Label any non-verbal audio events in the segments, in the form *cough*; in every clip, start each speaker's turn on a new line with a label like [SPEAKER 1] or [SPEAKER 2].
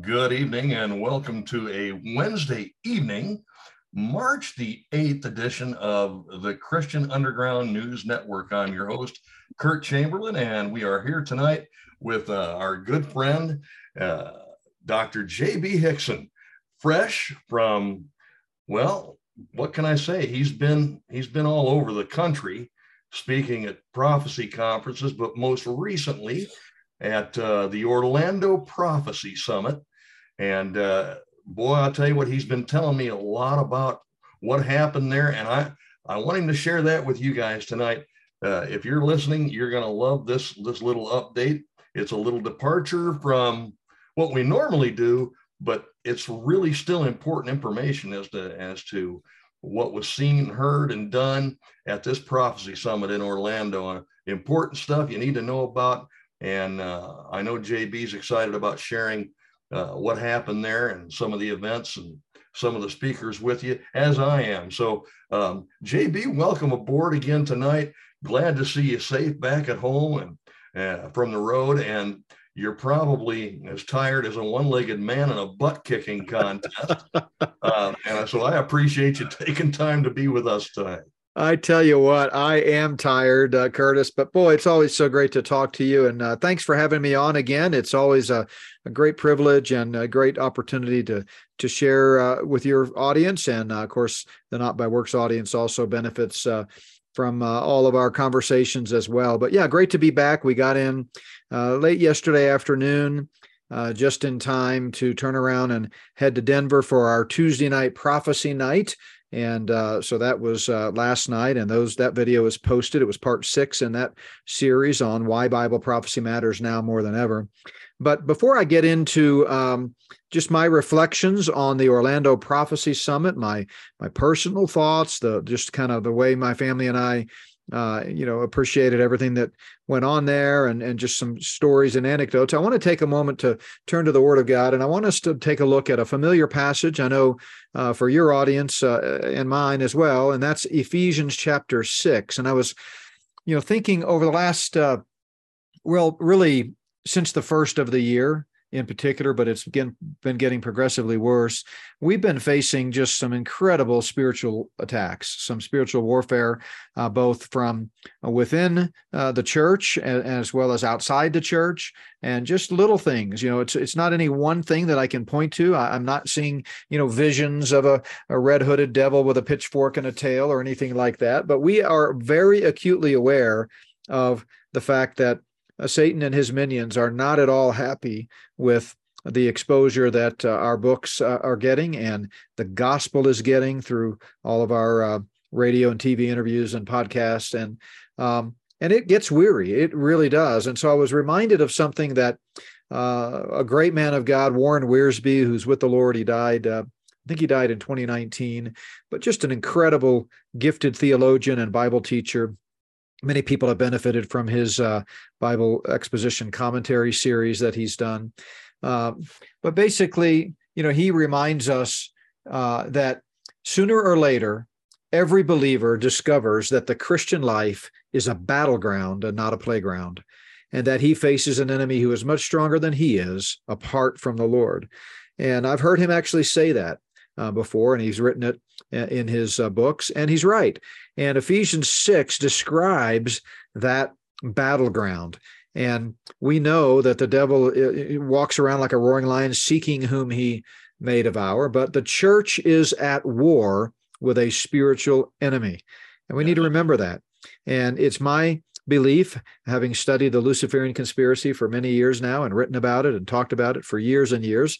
[SPEAKER 1] Good evening and welcome to a Wednesday evening, March the 8th edition of the Christian Underground News Network. I'm your host, Kurt Chamberlain, and we are here tonight with uh, our good friend, uh, Dr. J.B. Hixson, fresh from, well, what can I say? He's been he's been all over the country speaking at prophecy conferences, but most recently at uh, the Orlando Prophecy Summit. And uh, boy, I'll tell you what, he's been telling me a lot about what happened there. And I, I want him to share that with you guys tonight. Uh, if you're listening, you're going to love this, this little update. It's a little departure from what we normally do, but it's really still important information as to, as to what was seen, heard, and done at this prophecy summit in Orlando. Important stuff you need to know about and uh, I know JB's excited about sharing uh, what happened there and some of the events and some of the speakers with you, as I am. So, um, JB, welcome aboard again tonight. Glad to see you safe back at home and uh, from the road. And you're probably as tired as a one-legged man in a butt-kicking contest. um, *laughs* and so I appreciate you taking time to be with us tonight.
[SPEAKER 2] I tell you what, I am tired, uh, Curtis, but boy, it's always so great to talk to you. And uh, thanks for having me on again. It's always a, a, great privilege and a great opportunity to to share uh, with your audience. And uh, of course, the Not by Works audience also benefits uh, from uh, all of our conversations as well. But yeah, great to be back. We got in late yesterday afternoon. just in time to turn around and head to Denver for our Tuesday night prophecy night and uh, so that was uh, last night and those that video was posted. It was part six in that series on why bible prophecy matters now more than ever. But before i get into um, just my reflections on the orlando prophecy summit my my personal thoughts the just kind of the way my family and i uh, you know, appreciated everything that went on there and, and just some stories and anecdotes. I want to take a moment to turn to the Word of God, and I want us to take a look at a familiar passage. I know uh, for your audience uh, and mine as well, and that's Ephesians chapter six. And I was, you know, thinking over the last, uh, well, really since the first of the year, in particular, but it's again been getting progressively worse. We've been facing just some incredible spiritual attacks, some spiritual warfare, uh, both from within uh, the church as, well as outside the church, and just little things. You know, it's it's not any one thing that I can point to. I, am not seeing you know visions of a, a red hooded devil with a pitchfork and a tail or anything like that, but we are very acutely aware of the fact that Satan and his minions are not at all happy with the exposure that uh, our books uh, are getting and the gospel is getting through all of our uh, radio and TV interviews and podcasts. And um, and it gets weary. It really does. And so I was reminded of something that uh, a great man of God Warren Wiersbe who's with the Lord he died uh, I think he died in 2019 but just an incredible gifted theologian and Bible teacher many people have benefited from his uh, Bible exposition commentary series that he's done. Uh, but basically, you know, he reminds us uh, that sooner or later, every believer discovers that the Christian life is a battleground and not a playground, and that he faces an enemy who is much stronger than he is apart from the Lord. And I've heard him actually say that uh, before, and he's written it uh, in his uh, books, and he's right. And Ephesians 6 describes that battleground. And we know that the devil uh, walks around like a roaring lion, seeking whom he may devour, but the church is at war with a spiritual enemy. And we need to remember that. And it's my belief, having studied the Luciferian conspiracy for many years now and written about it and talked about it for years and years,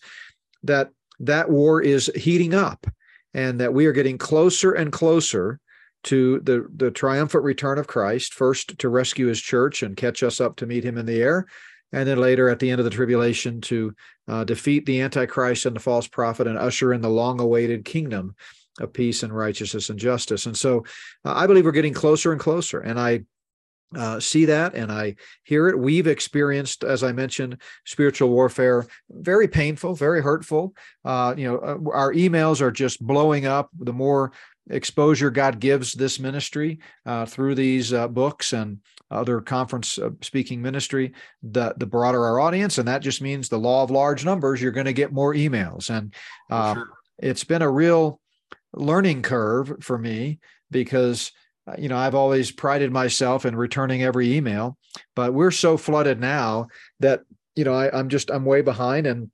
[SPEAKER 2] that that war is heating up and that we are getting closer and closer to the, the triumphant return of Christ, first to rescue his church and catch us up to meet him in the air, and then later at the end of the tribulation to uh, defeat the Antichrist and the false prophet and usher in the long awaited kingdom of peace and righteousness and justice. And so uh, I believe we're getting closer and closer. And I uh, see that and I hear it. We've experienced, as I mentioned, spiritual warfare, very painful, very hurtful. Uh, you know, uh, our emails are just blowing up. The more exposure God gives this ministry uh, through these uh, books and other conference uh, speaking ministry, the the broader our audience, and that just means the law of large numbers. You're going to get more emails, and uh, sure. it's been a real learning curve for me because Uh, you know, I've always prided myself in returning every email, but we're so flooded now that, you know, I, I'm just, I'm way behind and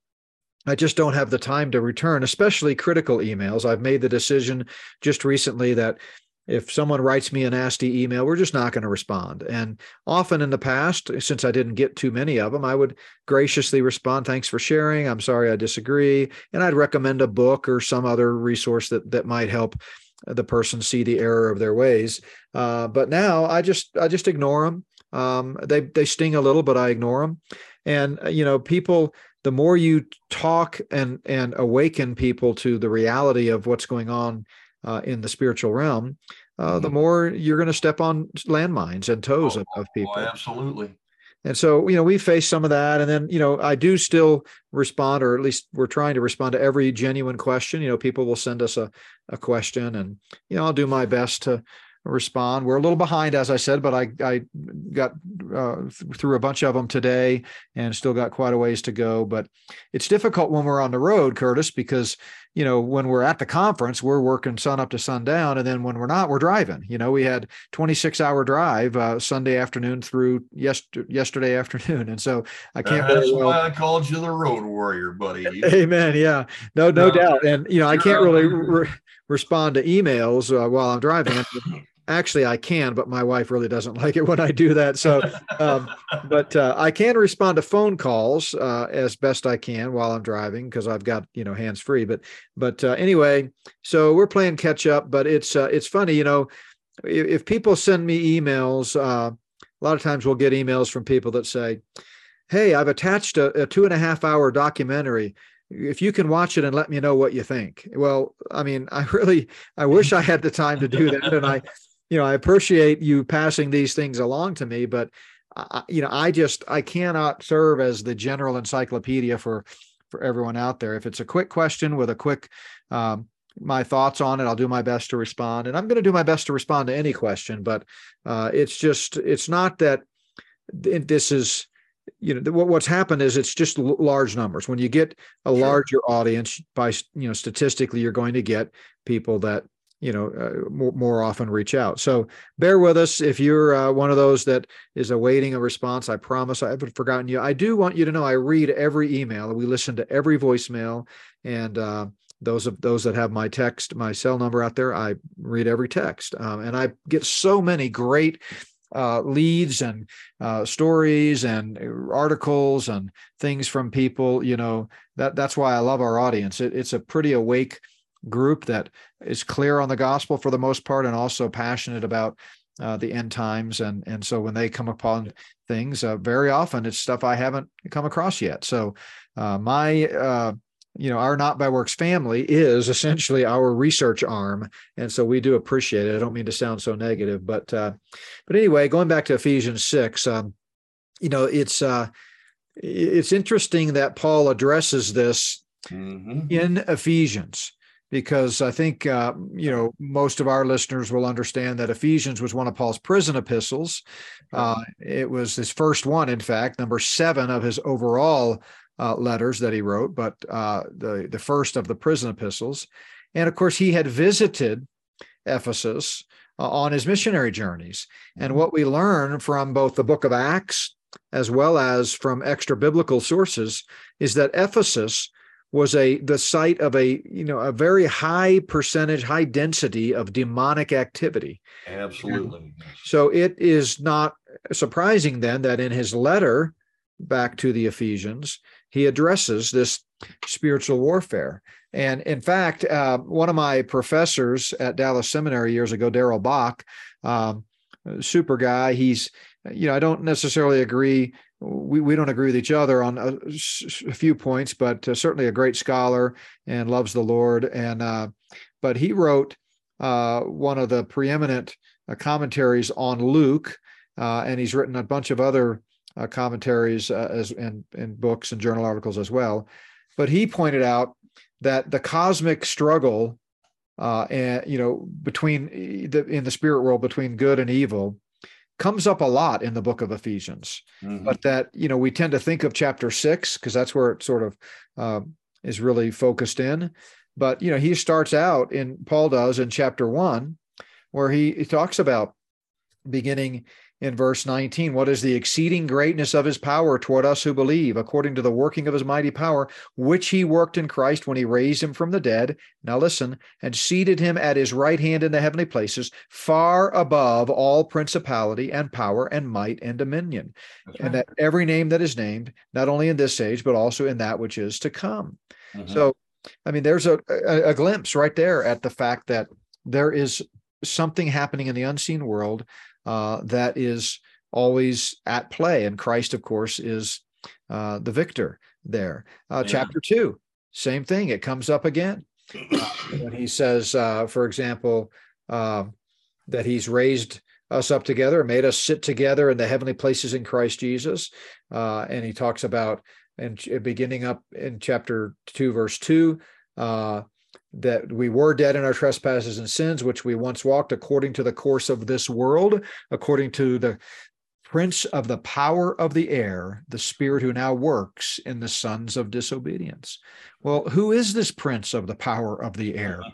[SPEAKER 2] I just don't have the time to return, especially critical emails. I've made the decision just recently that if someone writes me a nasty email, we're just not going to respond. And often in the past, since I didn't get too many of them, I would graciously respond, thanks for sharing. I'm sorry I disagree. And I'd recommend a book or some other resource that that might help the person see the error of their ways. Uh, but now I just I just ignore them. Um, they they sting a little, but I ignore them. And uh, you know, people. The more you talk and and awaken people to the reality of what's going on uh, in the spiritual realm, uh, the mm-hmm. more you're going to step on landmines and toes oh, of, of, people. Oh,
[SPEAKER 1] absolutely.
[SPEAKER 2] And so, you know, we face some of that. And then, you know, I do still respond, or at least we're trying to respond to every genuine question. You know, people will send us a, a question and, you know, I'll do my best to respond. We're a little behind, as I said, but I, I got uh, through a bunch of them today and still got quite a ways to go. But it's difficult when we're on the road, Curtis, because you know, when we're at the conference, we're working sun up to sundown. And then when we're not, we're driving. You know, we had 26 hour drive uh, Sunday afternoon through yes, yesterday *laughs* afternoon. And so I can't.
[SPEAKER 1] That's really, why I called you the road warrior, buddy. *laughs*
[SPEAKER 2] Amen. Yeah. No, no doubt. And, you know, I can't really re- respond to emails uh, while I'm driving. Actually i can but my wife really doesn't *laughs* like it when i do that. So um, but uh, i can respond to phone calls uh, as best i can while i'm driving because i've got you know hands free but but uh, anyway so we're playing catch up but it's uh, it's funny you know if, if people send me emails uh, a lot of times we'll get emails from people that say hey i've attached a, a two and a half hour documentary. If you can watch it and let me know what you think. Well i mean i *laughs* really i wish i had the time to do that and i you know, I appreciate you passing these things along to me, but I, you know, I just I cannot serve as the general encyclopedia for for everyone out there. If it's a quick question with a quick um, my thoughts on it, I'll do my best to respond, and I'm going to do my best to respond to any question. But uh, it's just it's not that this is you know what's happened is it's just large numbers when you get a sure. larger audience by you know statistically you're going to get people that you know uh, more, more, often reach out. So bear with us if you're uh, one of those that is awaiting a response i promise i haven't forgotten you. I do want you to know i read every email we listen to every voicemail and uh, those of those that have my text my cell number out there i read every text. Um, and i get so many great uh, leads and uh, stories and articles and things from people you know that that's why i love our audience. It, it's a pretty awake group that is clear on the gospel for the most part and also passionate about uh, the end times. And and so when they come upon things uh, very often it's stuff i haven't come across yet. So uh, my uh, you know our not by works family is essentially our research arm. And so we do appreciate it. I don't mean to sound so negative but uh, but anyway going back to ephesians 6 um, you know it's uh, it's interesting that paul addresses this mm-hmm. in ephesians because I think uh, you know most of our listeners will understand that Ephesians was one of Paul's prison epistles. Uh, it was his first one, in fact, number seven of his overall uh, letters that he wrote, but uh, the the first of the prison epistles. And of course, he had visited Ephesus uh, on his missionary journeys. And mm-hmm. what we learn from both the Book of Acts as well as from extra biblical sources is that Ephesus was a the site of a you know a very high percentage high density of demonic activity.
[SPEAKER 1] Absolutely.
[SPEAKER 2] So it is not surprising then that in his letter back to the ephesians he addresses this spiritual warfare. And in fact uh, one of my professors at dallas seminary years ago darrell bock um, super guy he's you know i don't necessarily agree we, we don't agree with each other on a, a few points, but uh, certainly a great scholar and loves the Lord. And uh, but he wrote uh, one of the preeminent uh, commentaries on Luke, uh, and he's written a bunch of other uh, commentaries as in, in books and journal articles as well. But he pointed out that the cosmic struggle, and you know, between the in the spirit world between good and evil comes up a lot in the book of Ephesians, mm-hmm. but that you know we tend to think of chapter six because that's where it sort of uh, is really focused in. But you know he starts out in Paul does in chapter one, where he, he talks about beginning in verse 19 what is the exceeding greatness of his power toward us who believe according to the working of his mighty power which he worked in Christ when he raised him from the dead now listen and seated him at his right hand in the heavenly places far above all principality and power and might and dominion right. and that every name that is named not only in this age but also in that which is to come mm-hmm. so i mean there's a, a, a glimpse right there at the fact that there is something happening in the unseen world uh, that is always at play. And Christ, of course, is uh, the victor there. Uh, yeah. Chapter two, same thing. It comes up again uh, when he says, uh, for example, um, that he's raised us up together, made us sit together in the heavenly places in Christ Jesus. Uh, and he talks about, and beginning up in chapter two, verse two, that we were dead in our trespasses and sins, which we once walked according to the course of this world, according to the prince of the power of the air, the spirit who now works in the sons of disobedience. Well, who is this prince of the power of the air? *laughs*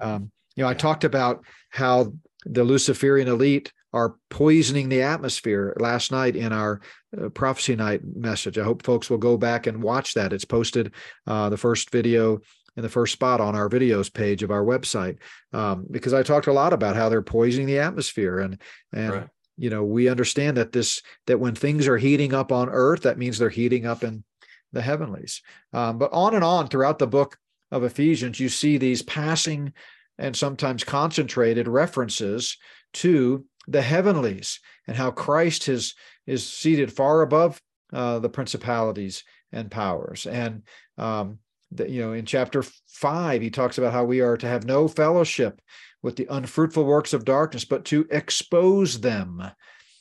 [SPEAKER 2] Um, you know, I talked about how the Luciferian elite are poisoning the atmosphere last night in our uh, prophecy night message. I hope folks will go back and watch that. It's posted uh, the first video in the first spot on our videos page of our website um, because I talked a lot about how they're poisoning the atmosphere and and right. you know we understand that this that when things are heating up on earth that means they're heating up in the heavenlies um, but on and on throughout the book of Ephesians you see these passing and sometimes concentrated references to the heavenlies and how Christ is is seated far above uh, the principalities and powers and um, that you know in chapter 5 he talks about how we are to have no fellowship with the unfruitful works of darkness but to expose them.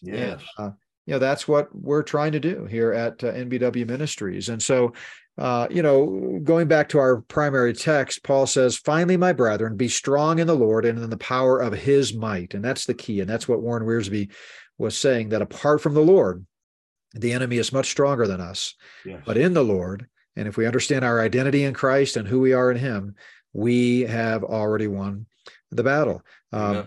[SPEAKER 1] Yes. and, uh,
[SPEAKER 2] you know that's what we're trying to do here at uh, nbw ministries. And so uh, you know going back to our primary text paul says finally my brethren be strong in the lord and in the power of his might. And that's the key. And that's what warren wiersbe was saying that apart from the lord the enemy is much stronger than us. Yes. but in the lord and if we understand our identity in Christ and who we are in Him, we have already won the battle. Um, yeah.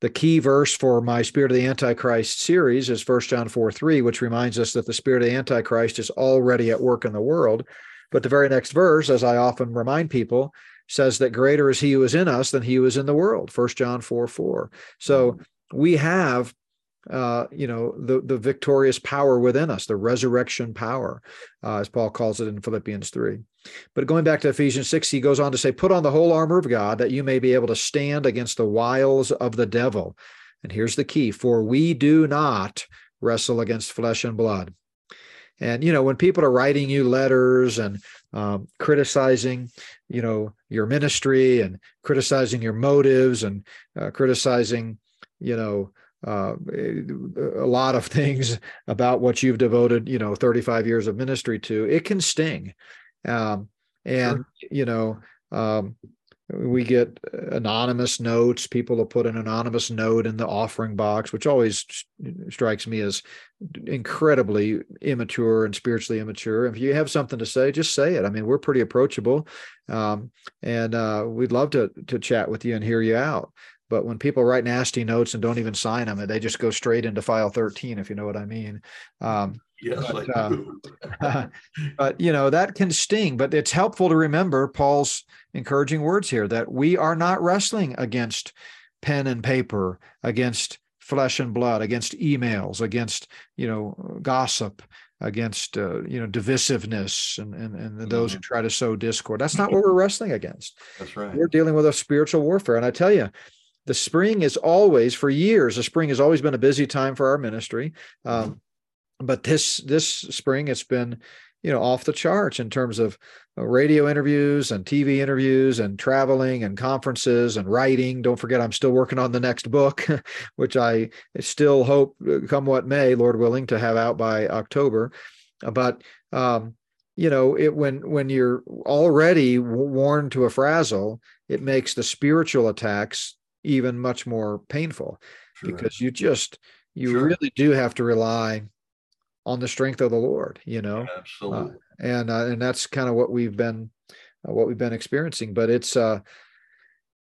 [SPEAKER 2] The key verse for my Spirit of the Antichrist series is 1 John 4 3, which reminds us that the Spirit of the Antichrist is already at work in the world. But the very next verse, as I often remind people, says that greater is he who is in us than he who is in the world. 1 John 4 4. So mm-hmm. we have uh, you know, the, the victorious power within us, the resurrection power, uh, as Paul calls it in Philippians 3. But going back to Ephesians 6, he goes on to say, Put on the whole armor of God that you may be able to stand against the wiles of the devil. And here's the key for we do not wrestle against flesh and blood. And, you know, when people are writing you letters and um, criticizing, you know, your ministry and criticizing your motives and uh, criticizing, you know, uh, a lot of things about what you've devoted, you know, 35 years of ministry to, it can sting. Um, and, sure. you know, um, we get anonymous notes. People will put an anonymous note in the offering box, which always strikes me as incredibly immature and spiritually immature. If you have something to say, just say it. I mean, we're pretty approachable, um, and uh, we'd love to to chat with you and hear you out. But when people write nasty notes and don't even sign them, they just go straight into file 13, if you know what I mean. Um,
[SPEAKER 1] yes, but, I do.
[SPEAKER 2] uh, *laughs* but you know that can sting. But it's helpful to remember Paul's encouraging words here that we are not wrestling against pen and paper, against flesh and blood, against emails, against you know gossip, against uh, you know divisiveness and and, and those mm-hmm. who try to sow discord. That's not what we're wrestling against.
[SPEAKER 1] That's right.
[SPEAKER 2] We're dealing with a spiritual warfare, and I tell you the spring is always for years the spring has always been a busy time for our ministry. Um, but this this spring it's been you know off the charts in terms of uh, radio interviews and tv interviews and traveling and conferences and writing. Don't forget i'm still working on the next book *laughs* which i still hope uh, come what may lord willing to have out by october. But um, you know it when when you're already worn to a frazzle it makes the spiritual attacks even much more painful sure. because you just you
[SPEAKER 1] Sure.
[SPEAKER 2] really do have to rely on the strength of the Lord, you know.
[SPEAKER 1] Absolutely.
[SPEAKER 2] and uh, and that's kind of what we've been uh, what we've been experiencing but it's uh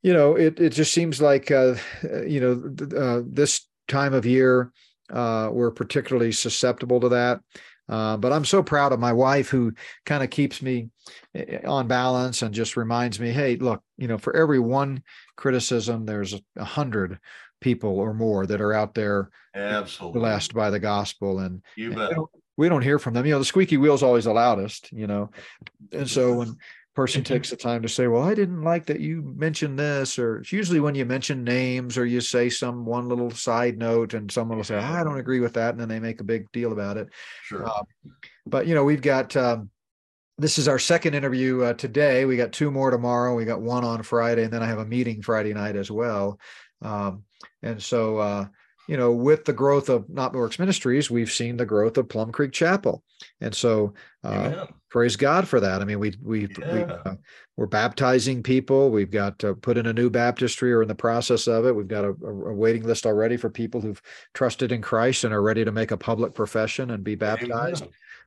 [SPEAKER 2] you know it it just seems like uh *sighs* you know th- uh, this time of year uh we're particularly susceptible to that uh, but I'm so proud of my wife who kind of keeps me eh, on balance and just reminds me, hey, look, you know, for every one criticism, there's a hundred people or more that are out there
[SPEAKER 1] Absolutely.
[SPEAKER 2] blessed by the gospel. And
[SPEAKER 1] You
[SPEAKER 2] and
[SPEAKER 1] bet.
[SPEAKER 2] we, don't, we don't hear from them. You know, the squeaky wheel's always the loudest, you know. And so when person takes the time to say, Well, I didn't like that you mentioned this, or it's usually when you mention names or you say some one little side note and someone will say, I don't agree with that. And then they make a big deal about it.
[SPEAKER 1] Sure.
[SPEAKER 2] Uh, but you know, we've got um, this is our second interview uh, today. We got two more tomorrow. We got one on Friday, and then I have a meeting Friday night as well. Um, and so, uh, you know, with the growth of Not Works Ministries, we've seen the growth of Plum Creek Chapel, and so uh, praise God for that. I mean, we we, we
[SPEAKER 1] Yeah.
[SPEAKER 2] uh, we're baptizing people. We've got uh, put in a new baptistry or in the process of it. We've got a, a a waiting list already for people who've trusted in Christ and are ready to make a public profession and be baptized.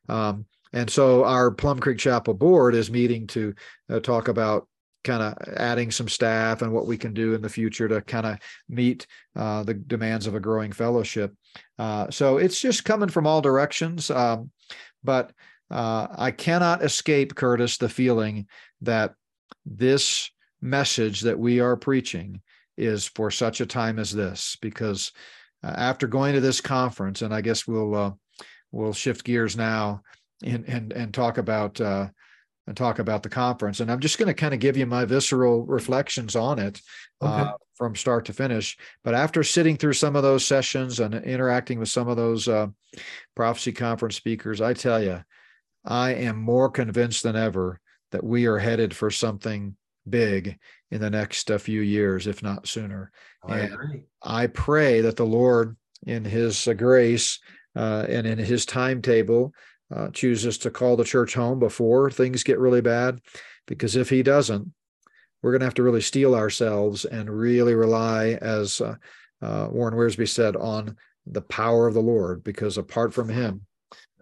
[SPEAKER 2] Um, and so our Plum Creek Chapel board is meeting to uh, talk about kind of adding some staff and what we can do in the future to kind of meet uh, the demands of a growing fellowship. Uh, so it's just coming from all directions. Um, but uh, I cannot escape, Curtis, the feeling that this message that we are preaching is for such a time as this, because uh, after going to this conference, and I guess we'll uh, we'll shift gears now and and and talk about uh, and talk about the conference. And I'm just going to kind of give you my visceral reflections on it uh, from start to finish. But after sitting through some of those sessions and interacting with some of those uh, prophecy conference speakers, I tell you, I am more convinced than ever that we are headed for something big in the next uh, few years, if not sooner.
[SPEAKER 1] I
[SPEAKER 2] and-
[SPEAKER 1] agree.
[SPEAKER 2] I pray that the Lord, in His uh, grace uh, and in His timetable, uh, chooses to call the church home before things get really bad. Because if He doesn't, we're going to have to really steel ourselves and really rely, as uh, uh, Warren Wiersbe said, on the power of the Lord. Because apart from Him,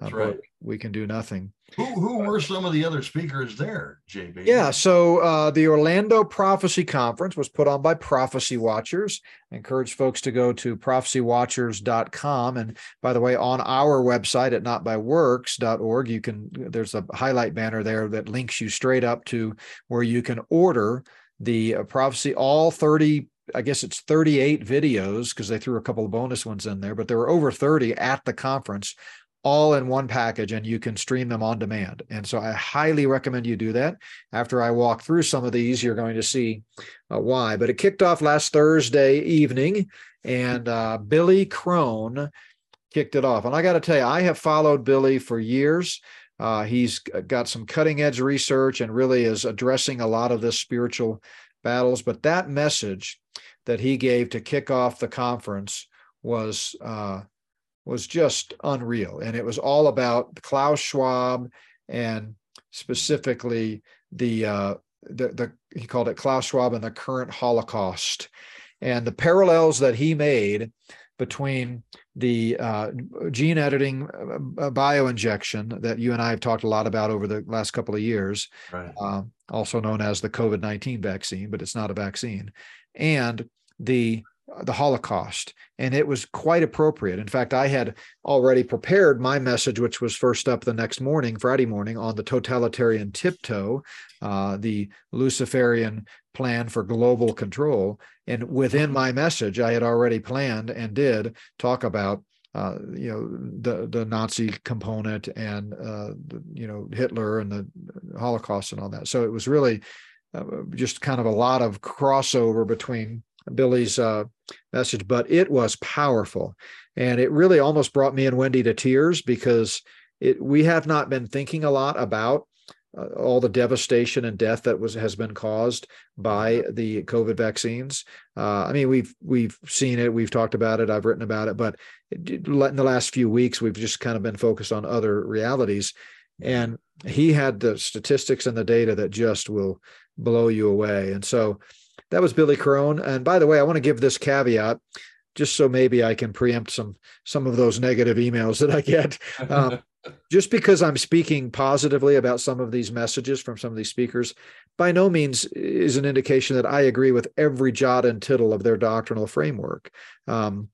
[SPEAKER 2] uh,
[SPEAKER 1] right.
[SPEAKER 2] we can do nothing.
[SPEAKER 1] Who who were some of the other speakers there, JB?
[SPEAKER 2] Yeah, so uh, the Orlando Prophecy Conference was put on by Prophecy Watchers. I encourage folks to go to prophecywatchers.com. And by the way, on our website at notbyworks.org, you can there's a highlight banner there that links you straight up to where you can order the uh, prophecy, all 30 I guess it's 38 videos because they threw a couple of bonus ones in there, but there were over 30 at the conference all in one package and you can stream them on demand. And so I highly recommend you do that. After I walk through some of these, you're going to see uh, why. But it kicked off last Thursday evening and uh, Billy Crone kicked it off. And I got to tell you, I have followed Billy for years. Uh, he's got some cutting edge research and really is addressing a lot of this spiritual battles. But that message that he gave to kick off the conference was uh, was just unreal. And it was all about Klaus Schwab and specifically the, uh, the, the, he called it Klaus Schwab and the current Holocaust and the parallels that he made between the uh, gene editing uh, bioinjection that you and I have talked a lot about over the last couple of years,
[SPEAKER 1] Right.
[SPEAKER 2] um, also known as the COVID 19 vaccine, but it's not a vaccine, and the the Holocaust, and it was quite appropriate. In fact, I had already prepared my message, which was first up the next morning, Friday morning, on the totalitarian tiptoe, uh, the Luciferian plan for global control. And within my message, I had already planned and did talk about uh, you know the the Nazi component and uh, you know Hitler and the Holocaust and all that. So it was really uh, just kind of a lot of crossover between Billy's uh, message, but it was powerful, and it really almost brought me and Wendy to tears because it we have not been thinking a lot about uh, all the devastation and death that was has been caused by the COVID vaccines. Uh, I mean, we've we've seen it, we've talked about it, I've written about it, but in the last few weeks, we've just kind of been focused on other realities. And he had the statistics and the data that just will blow you away. And so that was Billy Crone. And by the way, I want to give this caveat. just so maybe I can preempt some some of those negative emails that I get. Um, *laughs* just because I'm speaking positively about some of these messages from some of these speakers, by no means is an indication that I agree with every jot and tittle of their doctrinal framework. Um,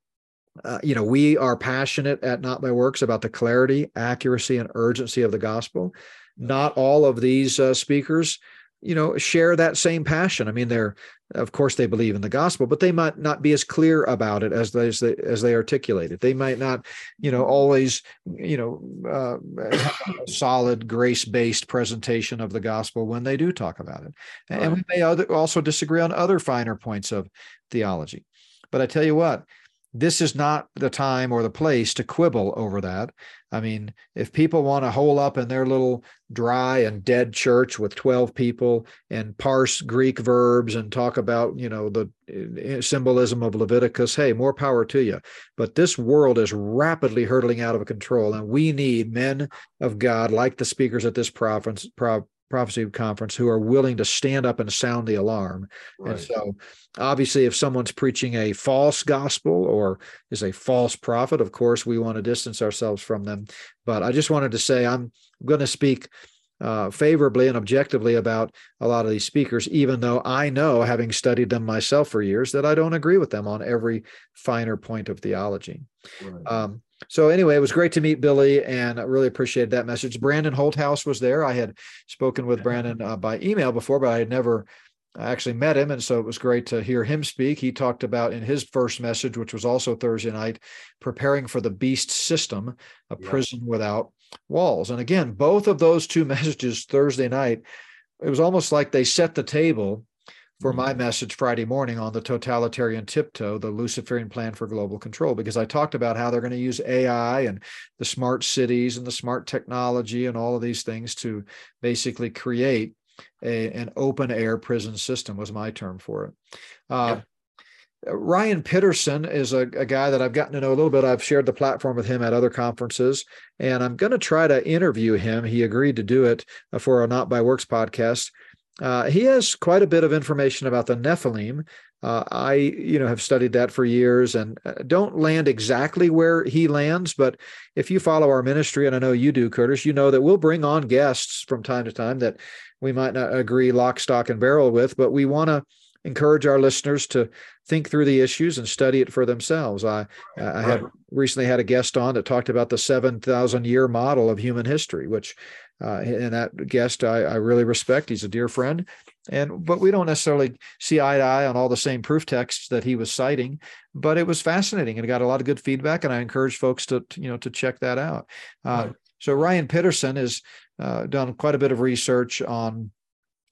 [SPEAKER 2] uh, you know, we are passionate at Not by Works about the clarity, accuracy, and urgency of the gospel. Not all of these uh, speakers you know share that same passion. I mean they're of course they believe in the gospel but they might not be as clear about it as they as they, as they articulate it. They might not you know always you know uh, a solid grace based presentation of the gospel when they do talk about it. And right. we may other, also disagree on other finer points of theology. But i tell you what this is not the time or the place to quibble over that. I mean, if people want to hole up in their little dry and dead church with 12 people and parse Greek verbs and talk about, you know, the eh, symbolism of Leviticus, hey, more power to you. But this world is rapidly hurtling out of control, and we need men of God like the speakers at this province, prophecy conference who are willing to stand up and sound the alarm. Right. And so, obviously, if someone's preaching a false gospel or is a false prophet, of course, we want to distance ourselves from them. But I just wanted to say I'm going to speak. Uh, favorably and objectively about a lot of these speakers, even though I know, having studied them myself for years, that I don't agree with them on every finer point of theology. Right. Um, so anyway, it was great to meet Billy, and I really appreciated that message. Brandon Holthaus was there. I had spoken with Brandon uh, by email before, but I had never actually met him, and so it was great to hear him speak. He talked about in his first message, which was also Thursday night, preparing for the beast system, a yeah. prison without walls. And again, both of those two *laughs* messages Thursday night, it was almost like they set the table for my mm-hmm. message Friday morning on the totalitarian tiptoe, the Luciferian plan for global control, because I talked about how they're going to use AI and the smart cities and the smart technology and all of these things to basically create a, an open air prison system was my term for it. Uh, yeah. Ryan Pitterson is a, a, guy that I've gotten to know a little bit. I've shared the platform with him at other conferences, and I'm going to try to interview him. He agreed to do it for a Not by Works podcast. Uh, he has quite a bit of information about the Nephilim. Uh, I, you know, have studied that for years and uh, don't land exactly where he lands. But if you follow our ministry, and I know you do, Curtis, you know that we'll bring on guests from time to time that we might not agree lock, stock, and barrel with, but we want to encourage our listeners to think through the issues and study it for themselves. I, I had recently had a guest on that talked about the 7,000 year model of human history, which uh, and that guest I, I, really respect. He's a dear friend, and but we don't necessarily see eye to eye on all the same proof texts that he was citing. But it was fascinating and got a lot of good feedback, and I encourage folks to, you know to check that out. Uh, right. So Ryan Pitterson has uh, done quite a bit of research on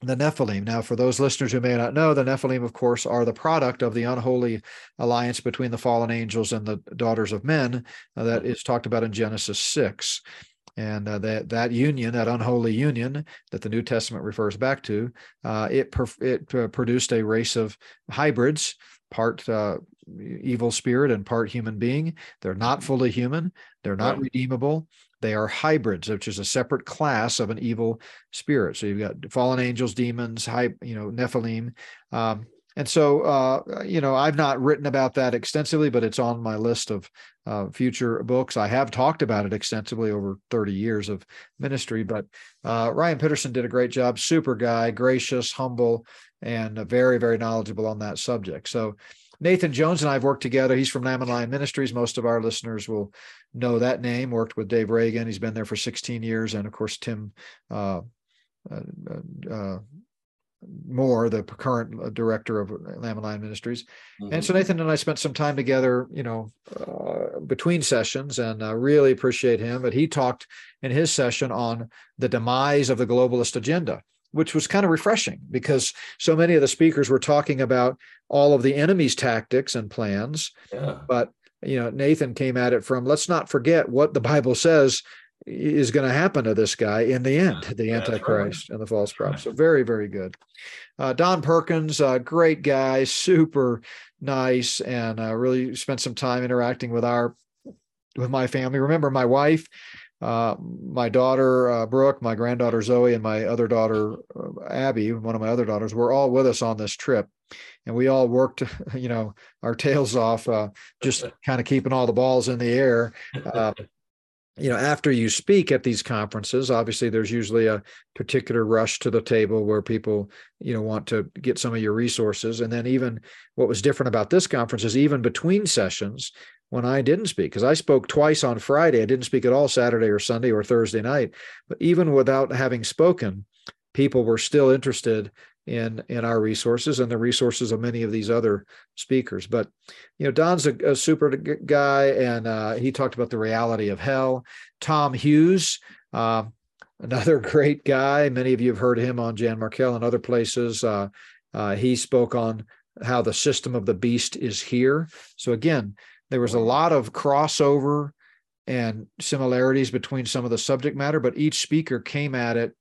[SPEAKER 2] the Nephilim. Now, for those listeners who may not know, the Nephilim, of course, are the product of the unholy alliance between the fallen angels and the daughters of men uh, that is talked about in Genesis 6 and uh, that that union, that unholy union that the New Testament refers back to, uh, it it uh, produced a race of hybrids, part uh, evil spirit and part human being. They're not fully human. They're not right. redeemable. They are hybrids, which is a separate class of an evil spirit. So you've got fallen angels, demons, hy- you know, Nephilim. Um, and so, uh, you know, I've not written about that extensively, but it's on my list of uh, future books. I have talked about it extensively over 30 years of ministry. But uh, Ryan Pitterson did a great job. Super guy, gracious, humble, and very, very knowledgeable on that subject. So, Nathan Jones and I have worked together. He's from Lamb and Lion Ministries. Most of our listeners will know that name. Worked with Dave Reagan. He's been there for 16 years, and of course Tim uh, uh, uh Moore, the current uh, director of Lamb and Lion Ministries. Mm-hmm. And so mm-hmm. Nathan and I spent some time together, you know, uh, between sessions and uh, really appreciate him. But he talked in his session on the demise of the globalist agenda, which was kind of refreshing because so many of the speakers were talking about all of the enemy's tactics and plans. Yeah. But, you know, Nathan came at it from let's not forget what the Bible says is going to happen to this guy in the end, the Antichrist and the false prophet. So very, very good. Uh, Don Perkins, uh, great guy, super nice, and uh, really spent some time interacting with our with my family. Remember, my wife uh, my daughter uh, Brooke, my granddaughter Zoe, and my other daughter Abby, one of my other daughters, were all with us on this trip, and we all worked, *laughs* you know, our tails off, uh, just *laughs* kind of keeping all the balls in the air. Uh, you know, after you speak at these conferences, obviously there's usually a particular rush to the table where people, you know, want to get some of your resources. And then even what was different about this conference is even between sessions, when I didn't speak, because I spoke twice on Friday. I didn't speak at all Saturday or Sunday or Thursday night. But even without having spoken, people were still interested in in our resources and the resources of many of these other speakers. But you know, Don's a, a super guy, and uh, he talked about the reality of hell. Tom Hughes. Uh, another *laughs* great guy. Many of you have heard him on Jan Markell and other places. Uh, uh, he spoke on how the system of the beast is here. So again, there was a lot of crossover and similarities between some of the subject matter, but each speaker came at it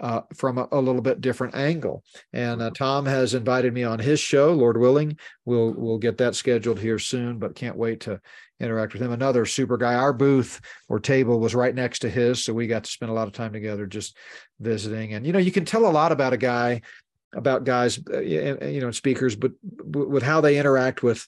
[SPEAKER 2] uh, from a, a, little bit different angle. And uh, Tom has invited me on his show, Lord willing. We'll we'll get that scheduled here soon, but can't wait to interact with him. Another super guy. Our booth or table was right next to his, so we got to spend a lot of time together just visiting. And you know, you can tell a lot about a guy, about guys, uh, you know, speakers, but with how they interact with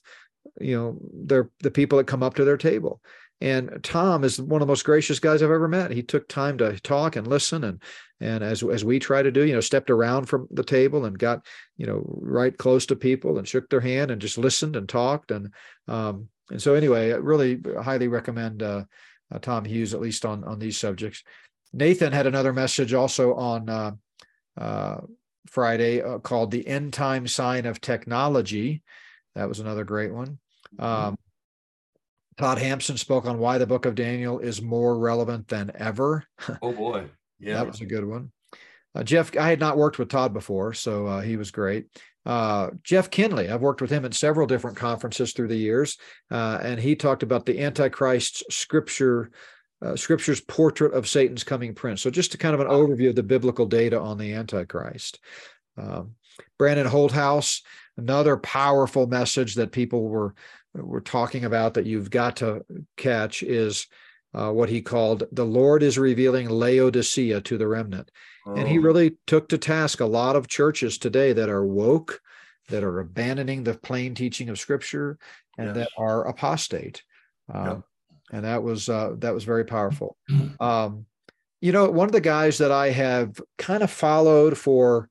[SPEAKER 2] you know they're the people that come up to their table and tom is one of the most gracious guys i've ever met he took time to talk and listen and and as as we try to do you know stepped around from the table and got you know right close to people and shook their hand and just listened and talked and um and so anyway i really highly recommend uh, uh tom hughes at least on on these subjects nathan had another message also on uh, uh friday uh, called the end time sign of technology that was another great one. Mm-hmm. Um, Todd Hampson spoke on why the book of Daniel is more relevant than ever.
[SPEAKER 1] Oh boy. *laughs*
[SPEAKER 2] Yeah. that was a good one. Uh, Jeff, I had not worked with Todd before, so uh, he was great. Uh, Jeff Kinley, I've worked with him at several different conferences through the years, uh, and he talked about the Antichrist scripture, uh, scripture's portrait of Satan's coming prince. So, just to kind of an overview of the biblical data on the Antichrist. Um, Brandon Holthaus, another powerful message that people were were talking about that you've got to catch is uh, what he called the Lord is revealing Laodicea to the remnant. Oh. And he oh. really took to task a lot of churches today that are woke, that are abandoning the plain teaching of Scripture, and yes. that are apostate. Um. And that was uh, that was very powerful. *clears throat* Um, you know, one of the guys that I have kind of followed for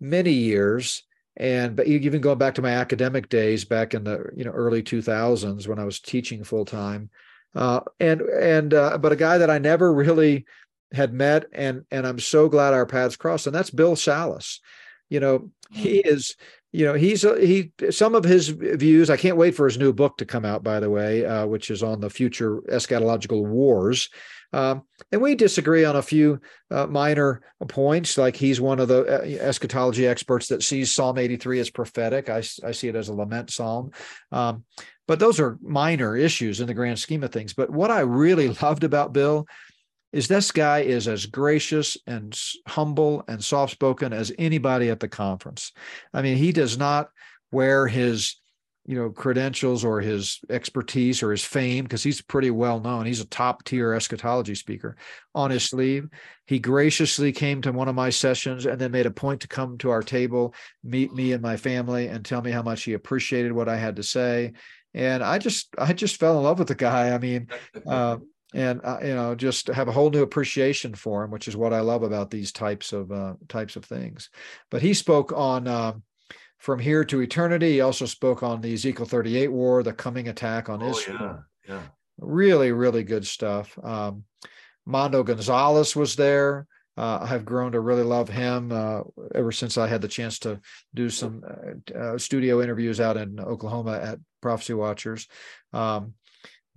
[SPEAKER 2] many years and but even going back to my academic days back in the you know early 2000s when i was teaching full time uh, and and uh, but a guy that i never really had met and and i'm so glad our paths crossed and that's bill salus you know he mm. is you know he's a, he some of his views i can't wait for his new book to come out by the way uh, which is on the future eschatological wars um, and we disagree on a few uh, minor points, like he's one of the uh, eschatology experts that sees Psalm 83 as prophetic. I, I see it as a lament psalm. Um, but those are minor issues in the grand scheme of things. But what I really *laughs* loved about Bill is this guy is as gracious and humble and soft spoken as anybody at the conference. I mean, he does not wear his you know credentials or his expertise or his fame because he's pretty well known. He's a top tier eschatology speaker. On his sleeve he graciously came to one of my sessions and then made a point to come to our table meet me and my family and tell me how much he appreciated what i had to say. And i just i just fell in love with the guy. I mean uh, and uh, you know just have a whole new appreciation for him which is what i love about these types of uh, types of things. But he spoke on uh, from here to eternity. He also spoke on the Ezekiel 38 war, the coming attack on oh, Israel. Yeah, yeah. Really, really good stuff. Um, Mondo Gonzalez was there. Uh, I have grown to really love him uh, ever since I had the chance to do some uh, uh studio interviews out in Oklahoma at Prophecy Watchers. Um,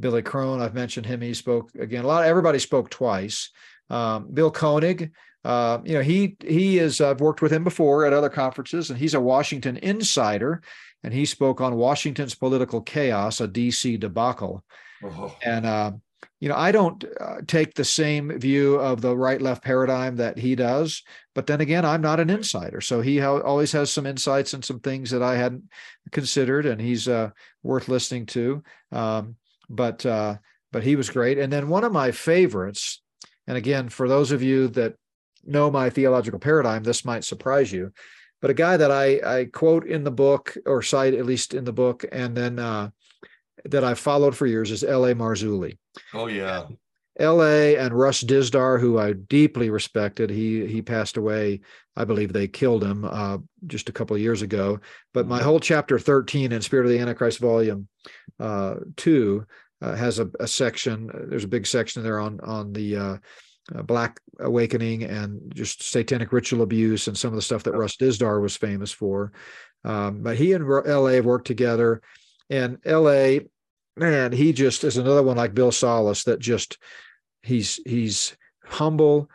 [SPEAKER 2] Billy Crone, I've mentioned him. He spoke again. A lot. Of, everybody spoke twice. Um, Bill Koenig, uh, you know, he he is. I've worked with him before at other conferences, and he's a Washington insider. And he spoke on Washington's political chaos, a DC debacle. Uh-huh. And uh, you know, I don't uh, take the same view of the right-left paradigm that he does. But then again, I'm not an insider, so he ha- always has some insights and some things that I hadn't considered, and he's uh, worth listening to. Um, but uh, but he was great. And then one of my favorites, and again, for those of you that know my theological paradigm, this might surprise you. But a guy that I, I quote in the book or cite at least in the book, and then uh, that I've followed for years is L.A. Marzulli.
[SPEAKER 1] Oh yeah,
[SPEAKER 2] L.A. and Russ Dizdar, who I deeply respected. He he passed away. I believe they killed him uh, just a couple of years ago. But my whole chapter thirteen in Spirit of the Antichrist, volume uh, two, uh, has a, a, section. There's a big section there on on the uh, Black Awakening and just satanic ritual abuse and some of the stuff that Russ Dizdar was famous for. Um, but he and LA have worked together, and LA, man, he just is another one like Bill Salus that just he's he's humble,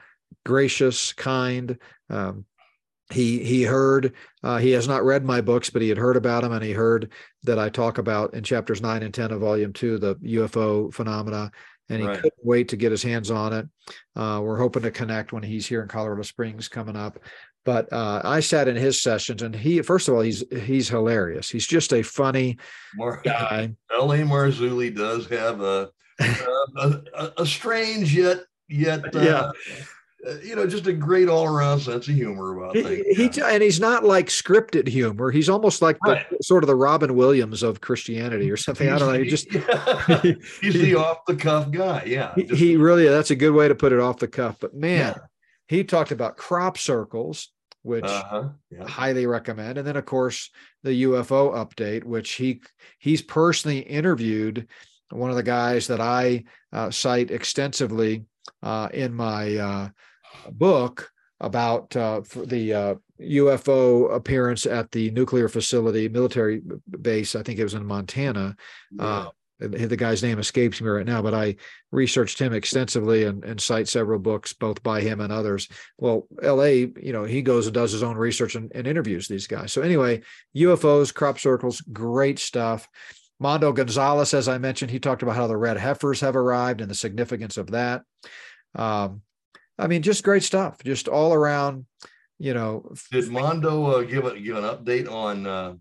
[SPEAKER 2] gracious, kind. Um, he he heard uh, he has not read my books, but he had heard about them, and he heard that I talk about in chapters nine and ten of volume two the UFO phenomena and he right. couldn't wait to get his hands on it. Uh, we're hoping to connect when he's here in Colorado Springs coming up. But uh, I sat in his sessions, and he first of all he's he's hilarious. He's just a funny Mar- guy. *laughs*
[SPEAKER 1] L.A. Marzulli does have a a, a, a strange yet yet uh, yeah uh, you know, just a great all around sense of humor about things.
[SPEAKER 2] He, and he's not like scripted humor. He's almost like right. the, sort of the Robin Williams of Christianity or something. He's, I don't know. He just
[SPEAKER 1] yeah. *laughs* *laughs* he's the off the cuff guy. Yeah,
[SPEAKER 2] he, he, really that's a good way to put it off the cuff. But man, yeah. he talked about crop circles, which uh-huh. I highly recommend, and then of course the UFO update, which he he's personally interviewed one of the guys that I uh, cite extensively uh, in my uh, book about uh, the uh, UFO appearance at the nuclear facility, military base. I think it was in Montana. Yeah. Uh, the guy's name escapes me right now, but I researched him extensively and, and cite several books, both by him and others. Well, LA, you know, he goes and does his own research and, and interviews these guys. So, anyway, UFOs, crop circles, great stuff. Mondo Gonzalez, as I mentioned, he talked about how the red heifers have arrived and the significance of that. Um, I mean, just great stuff, just all around. You know,
[SPEAKER 1] did Mondo uh, give a, give an update on? Uh,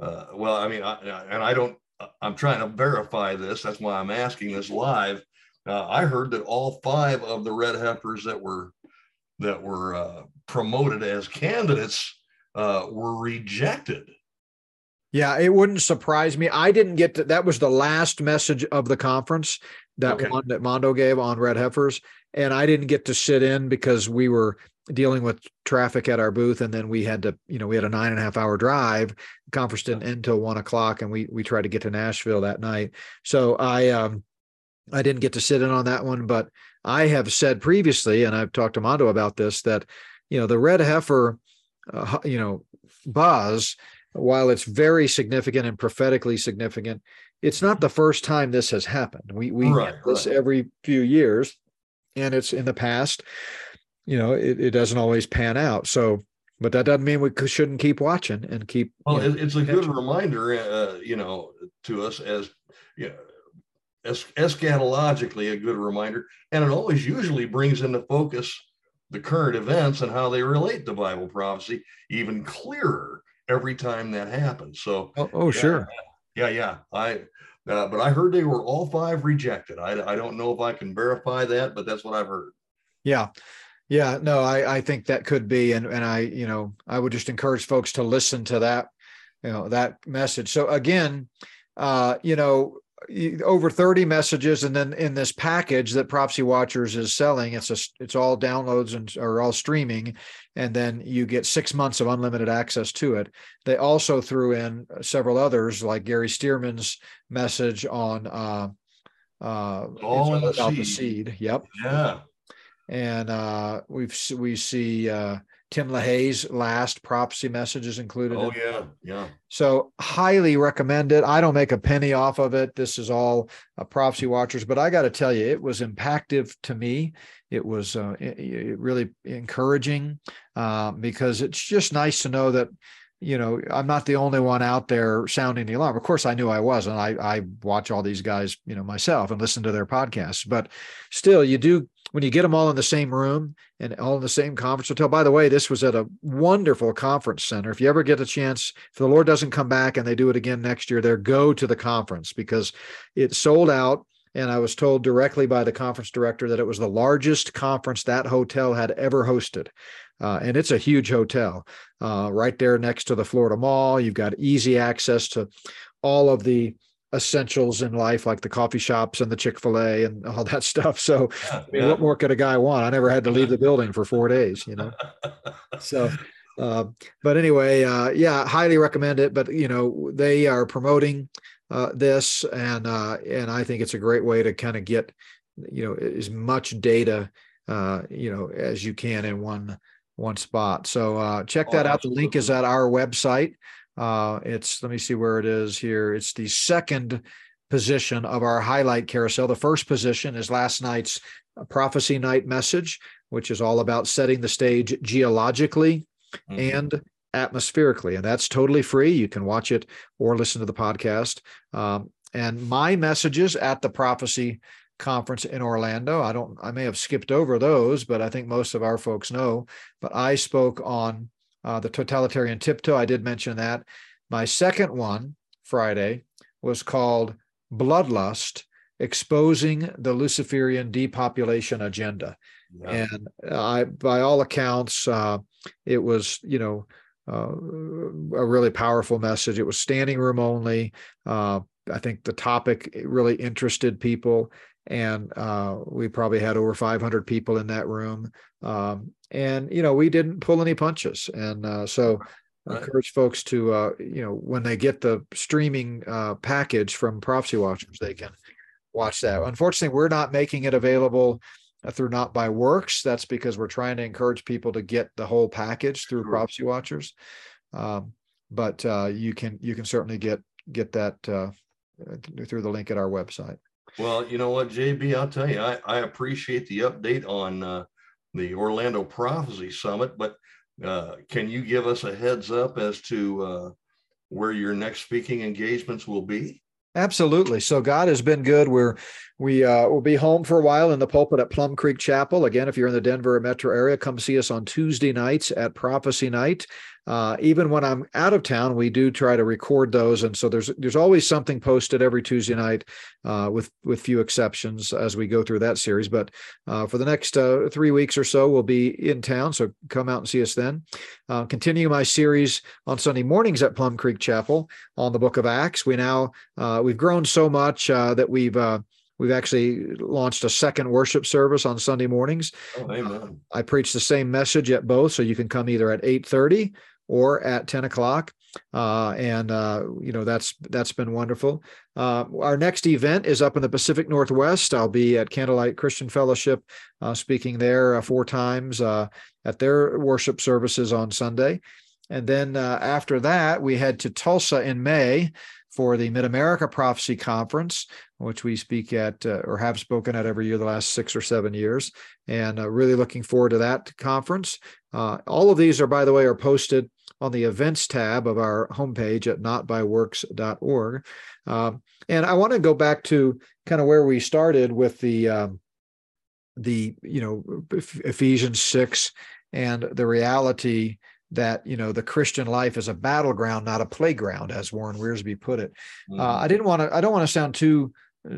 [SPEAKER 1] uh, well, I mean, I, and I don't. I'm trying to verify this. That's why I'm asking this live. Uh, I heard that all five of the red heifers that were that were uh, promoted as candidates uh, were rejected.
[SPEAKER 2] Yeah, it wouldn't surprise me. I didn't get to that was the last message of the conference, that okay. one that Mondo gave on red heifers and I didn't get to sit in because we were dealing with traffic at our booth, and then we had to, you know, we had a nine and a half hour drive. Conference didn't end till one o'clock, and we we tried to get to Nashville that night. So I um I didn't get to sit in on that one, but I have said previously, and I've talked to Mondo about this, that you know the red heifer, uh, you know, buzz, while it's very significant and prophetically significant, it's not the first time this has happened. We we right, get this right. every few years and it's in the past you know it, it doesn't always pan out so but that doesn't mean we shouldn't keep watching and keep
[SPEAKER 1] well you know, it's a good reminder uh, you know to us as you know es- eschatologically a good reminder and it always usually brings into focus the current events and how they relate to bible prophecy even clearer every time that happens so
[SPEAKER 2] oh, oh
[SPEAKER 1] yeah,
[SPEAKER 2] sure
[SPEAKER 1] yeah yeah i uh, but I heard they were all five rejected. I, I don't know if I can verify that, but that's what I've heard.
[SPEAKER 2] Yeah. Yeah, no, I, I think that could be. And, and I, you know, I would just encourage folks to listen to that, you know, that message. So again, uh, you know, over 30 messages and then in this package that prophecy watchers is selling it's a it's all downloads and or all streaming and then you get six months of unlimited access to it. They also threw in several others like gary stearman's message on uh uh
[SPEAKER 1] all about
[SPEAKER 2] seed. the seed. Yep.
[SPEAKER 1] Yeah.
[SPEAKER 2] And uh we've we see uh Tim LaHaye's last prophecy messages included.
[SPEAKER 1] Oh, yeah. Yeah.
[SPEAKER 2] So, highly recommend it. I don't make a penny off of it. This is all uh, prophecy watchers, but I got to tell you, it was impactful to me. It was uh, it, it really encouraging uh, because it's just nice to know that you know i'm not the only one out there sounding the alarm of course i knew i wasn't i i watch all these guys you know myself and listen to their podcasts but still you do when you get them all in the same room and all in the same conference hotel. By the way, this was at a wonderful conference center. If you ever get a chance, if the Lord doesn't come back and they do it again next year, there go to the conference because it sold out and I was told directly by the conference director that it was the largest conference that hotel had ever hosted. Uh, and it's a huge hotel uh, right there next to the Florida Mall. You've got easy access to all of the essentials in life, like the coffee shops and the Chick fil A and all that *laughs* stuff. So, yeah, I mean, yeah. what more could a guy want? I never had to leave the building for four days, you know? *laughs* so, uh, but anyway, uh, yeah, highly recommend it. But, you know, they are promoting uh, this, and uh, and I think it's a great way to kind of get, you know, as much data, uh, you know, as you can in one one spot. So uh, check that oh, out. The link is at our website. Uh, it's let me see where it is here. It's the second position of our highlight carousel. The first position is last night's prophecy night message, which is all about setting the stage geologically mm-hmm. and atmospherically, and that's totally free. You can watch it or listen to the podcast. Um, and my messages at the prophecy conference in Orlando. I don't, I may have skipped over those, but I think most of our folks know. But I spoke on uh, the totalitarian tiptoe. I did mention that. My second one, Friday, was called Bloodlust Exposing the Luciferian Depopulation Agenda. Yeah. And I, by all accounts, uh, it was, you know, uh, a really powerful message. It was standing room only. Uh, I think the topic really interested people and uh, we probably had over 500 people in that room. Um, and you know, we didn't pull any punches, and uh, so right. encourage folks to uh, you know when they get the streaming uh, package from Prophecy Watchers, they can watch that. Unfortunately, we're not making it available uh, through Not by Works. That's because we're trying to encourage people to get the whole package through sure. Prophecy Watchers. Um, but uh, you can you can certainly get get that through the link at our website.
[SPEAKER 1] Well, you know what, JB, I'll tell you, I, I appreciate the update on uh, the Orlando Prophecy Summit, but uh, can you give us a heads up as to uh, where your next speaking engagements will be?
[SPEAKER 2] Absolutely. So God has been good. We're we uh, will be home for a while in the pulpit at Plum Creek Chapel. Again, if you're in the Denver metro area, come see us on Tuesday nights at Prophecy Night uh, even when I'm out of town, we do try to record those, and so there's there's always something posted every Tuesday night, uh, with with few exceptions as we go through that series. But uh, for the next uh, three weeks or so, we'll be in town, so come out and see us then. Uh, continue my series on Sunday mornings at Plum Creek Chapel on the Book of Acts. We now we've grown so much that we've We've actually launched a second worship service on Sunday mornings. Oh, amen. I preach the same message at both, so you can come either at 8:30 or at 10 o'clock. Uh, and uh, you know that's that's been wonderful. Uh, our next event is up in the Pacific Northwest. I'll be at Candlelight Christian Fellowship, uh, speaking there uh, four times uh, at their worship services on Sunday, and then after that we head to Tulsa in May for the Mid America Prophecy Conference, which we speak at or have spoken at every year the last six or seven years, and really looking forward to that conference. all of these are, by the way, are posted on the events tab of our homepage at notbyworks.org. Um, and I want to go back to kind of where we started with the um, the you know Ephesians six and the reality that you know the Christian life is a battleground, not a playground, as Warren Wiersbe put it. Uh, mm-hmm. Uh, I didn't want to. I don't want to sound too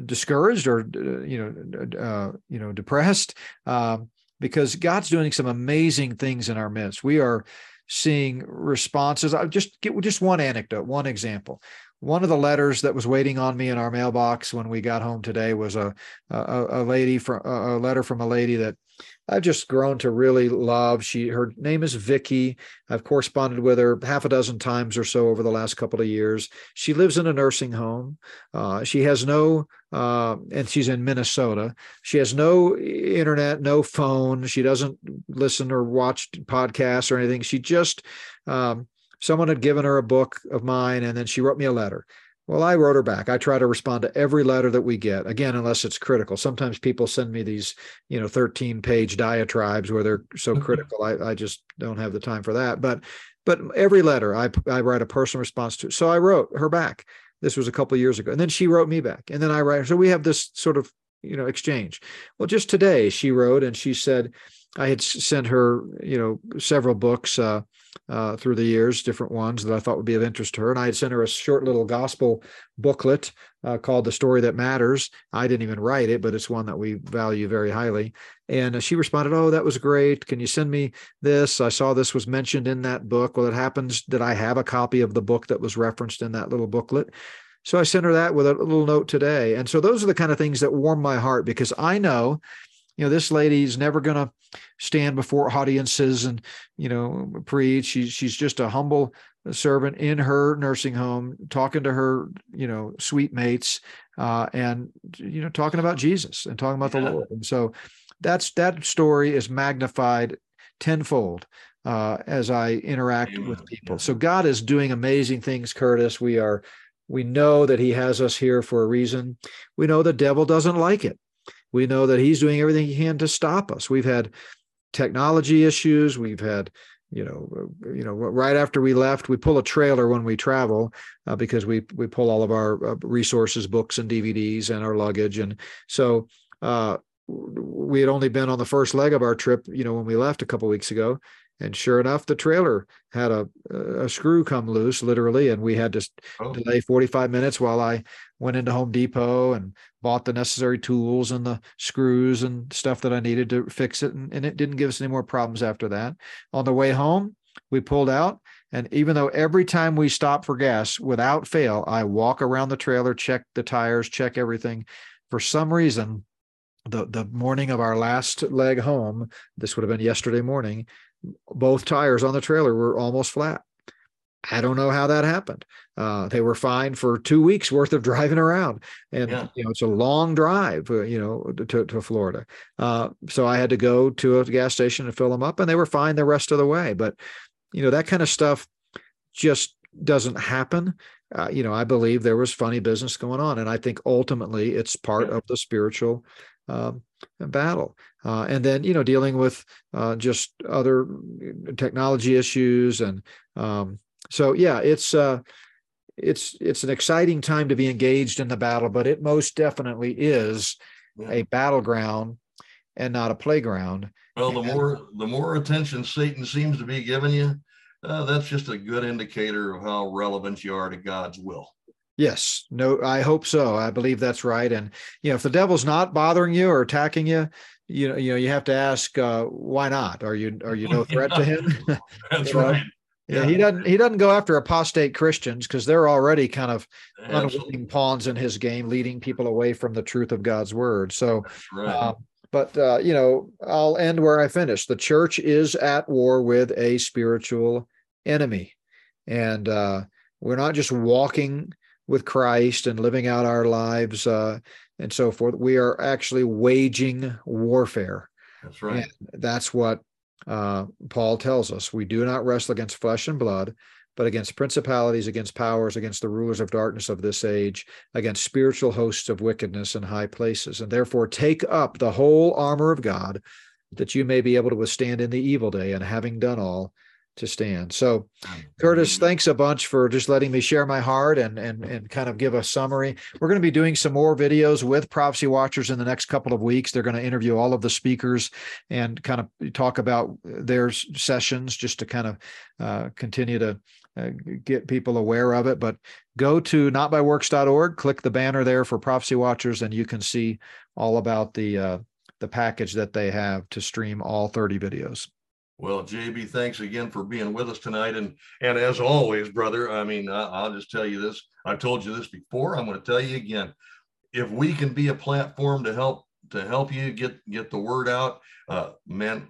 [SPEAKER 2] discouraged or uh, you know uh, you know depressed um, because God's doing some amazing things in our midst. We are seeing responses. I just get just one anecdote, one example. One of the letters that was waiting on me in our mailbox when we got home today was a a, a lady from a letter from a lady that I've just grown to really love. She her name is Vicky. I've corresponded with her half a dozen times or so over the last couple of years. She lives in a nursing home. Uh, she has no, uh, and she's in Minnesota. She has no internet, no phone. She doesn't listen or watch podcasts or anything. She just um, someone had given her a book of mine, and then she wrote me a letter. Well, I wrote her back. I try to respond to every letter that we get. Again, unless it's critical. Sometimes people send me these, you know, 13 page diatribes where they're so mm-hmm. critical. I, I just don't have the time for that. But but every letter I I write a personal response to. So I wrote her back. This was a couple years ago. And then she wrote me back. And then I write. So we have this sort of, you know, exchange. Well, just today she wrote and she said, I had sent her, you know, several books uh, uh, through the years, different ones that I thought would be of interest to her. And I had sent her a short little gospel booklet uh, called The Story That Matters. I didn't even write it, but it's one that we value very highly. And uh, she responded, Oh, that was great. Can you send me this? I saw this was mentioned in that book. Well, it happens that I have a copy of the book that was referenced in that little booklet. So I sent her that with a little note today. And so those are the kind of things that warm my heart because I know you know this lady's never going to stand before audiences and you know preach. She's she's just a humble servant in her nursing home talking to her you know sweet mates uh, and you know talking about jesus and talking about yeah. the lord. And so that's that story is magnified tenfold uh, as i interact Amen. with people. So god is doing amazing things curtis. We are we know that he has us here for a reason. We know the devil doesn't like it we know that he's doing everything he can to stop us. We've had technology issues. We've had, you know, you know, right after we left, we pull a trailer when we travel uh, because we we pull all of our uh, resources, books and DVDs, and our luggage, and so. Uh, we had only been on the first leg of our trip, you know, when we left a couple weeks ago, and sure enough, the trailer had a, a screw come loose, literally, and we had to oh. delay 45 minutes while I went into Home Depot and bought the necessary tools and the screws and stuff that I needed to fix it. And, and it didn't give us any more problems after that. On the way home, we pulled out. And even though every time we stop for gas, without fail, I walk around the trailer, check the tires, check everything. For some reason, the the morning of our last leg home, this would have been yesterday morning, both tires on the trailer were almost flat. I don't know how that happened. Uh, they were fine for two weeks worth of *laughs* driving around, and yeah. you know it's a long drive, uh, you know, to, to Florida. Uh, so I had to go to a gas station and fill them up, and they were fine the rest of the way. But you know that kind of stuff just doesn't happen. Uh, you know, I believe there was funny business going on, and I think ultimately it's part yeah. of the spiritual um, battle. Uh, and then, you know, dealing with uh, just other technology issues. And um, so, yeah, it's, uh, it's, it's an exciting time to be engaged in the battle, but it most definitely is yeah. a battleground and not a playground.
[SPEAKER 1] Well, the and, more, the more attention Satan seems to be giving you, uh, that's just a good indicator of how relevant you are to God's will.
[SPEAKER 2] Yes, no, I hope so. I believe that's right. And you know, if the devil's not bothering you or attacking you, you know, you know, you have to ask, uh, why not? Are you are you no *laughs* threat to him? *laughs*
[SPEAKER 1] that's right.
[SPEAKER 2] Yeah, he doesn't he doesn't go after apostate Christians because they're already kind of unwilling pawns in his game, leading people away from the truth of God's word. So, right. uh, but uh, you know, I'll end where I finished. The church is at war with a spiritual enemy, and uh, we're not just walking with Christ and living out our lives uh, and so forth. We are actually waging warfare.
[SPEAKER 1] That's right.
[SPEAKER 2] And that's what uh, Paul tells us. We do not wrestle against flesh and blood, but against principalities, against powers, against the rulers of darkness of this age, against spiritual hosts of wickedness in high places. And therefore, take up the whole armor of God that you may be able to withstand in the evil day, and having done all, to stand. So, Curtis, thanks a bunch for just letting me share my heart and and and kind of give a summary. We're going to be doing some more videos with Prophecy Watchers in the next couple of weeks. They're going to interview all of the speakers and kind of talk about their sessions, just to kind of uh, continue to uh, get people aware of it. But go to notbyworks.org, click the banner there for Prophecy Watchers, and you can see all about the uh, the package that they have to stream all 30 videos.
[SPEAKER 1] Well, JB, thanks again for being with us tonight. And and as always, brother, I mean, I'll just tell you this. I've told you this before. I'm going to tell you again. If we can be a platform to help to help you get get the word out, uh, man,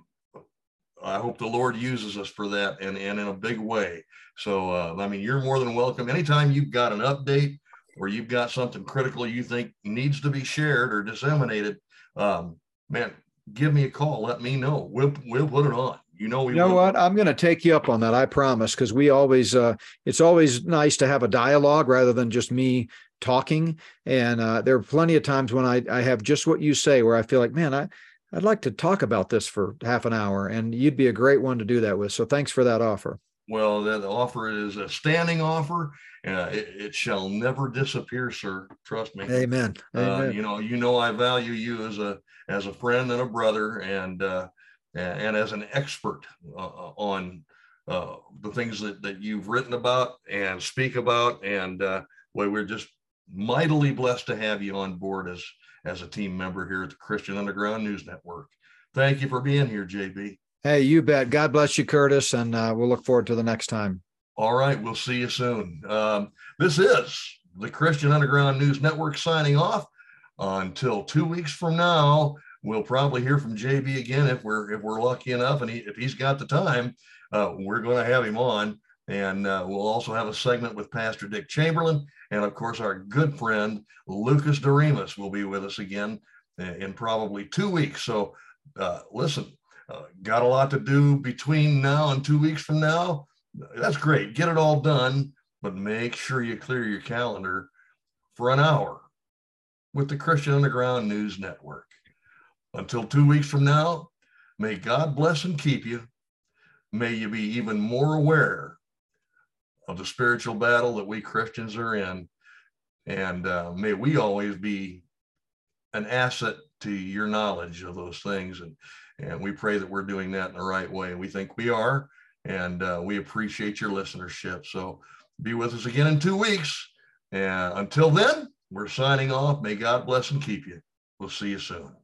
[SPEAKER 1] I hope the Lord uses us for that and, and in a big way. So, uh, I mean, you're more than welcome. Anytime you've got an update or you've got something critical you think needs to be shared or disseminated, um, man, give me a call. Let me know. We'll, we'll put it on you know,
[SPEAKER 2] you know what? I'm going to take you up on that. I promise, because we always, uh, it's always nice to have a dialogue rather than just me talking. And uh, there are plenty of times when I, I have just what you say, where I feel like, man, I, I'd like to talk about this for half an hour, and you'd be a great one to do that with. So thanks for that offer.
[SPEAKER 1] Well, that offer is a standing offer. Uh, it, it, shall never disappear, sir. Trust me.
[SPEAKER 2] Amen.
[SPEAKER 1] Uh, you know, you know, I value you as a as a friend and a brother, and uh, and, as an expert uh, uh on uh, the things that, that you've written about and speak about. And uh, well, we're just mightily blessed to have you on board as, as a team member here at the Christian Underground News Network. Thank you for being here, JB.
[SPEAKER 2] Hey, you bet. God bless you, Curtis, and uh, we'll look forward to the next time.
[SPEAKER 1] All right, we'll see you soon. Um, this is the Christian Underground News Network signing off. Until two weeks from now, we'll probably hear from JB again if we're if we're lucky enough, and he, if he's got the time, uh, we're going to have him on. And uh, we'll also have a segment with Pastor Dick Chamberlain. And of course, our good friend Lucas Doremus will be with us again in probably two weeks. So uh, listen, uh, got a lot to do between now and two weeks from now. That's great. Get it all done, but make sure you clear your calendar for an hour with the Christian Underground News Network. Until two weeks from now, may God bless and keep you may you be even more aware of the spiritual battle that we Christians are in. And uh, may we always be an asset to your knowledge of those things. And, and we pray that we're doing that in the right way. We think we are. And uh, we appreciate your listenership. So be with us again in two weeks. And until then, we're signing off. May God bless and keep you. We'll see you soon.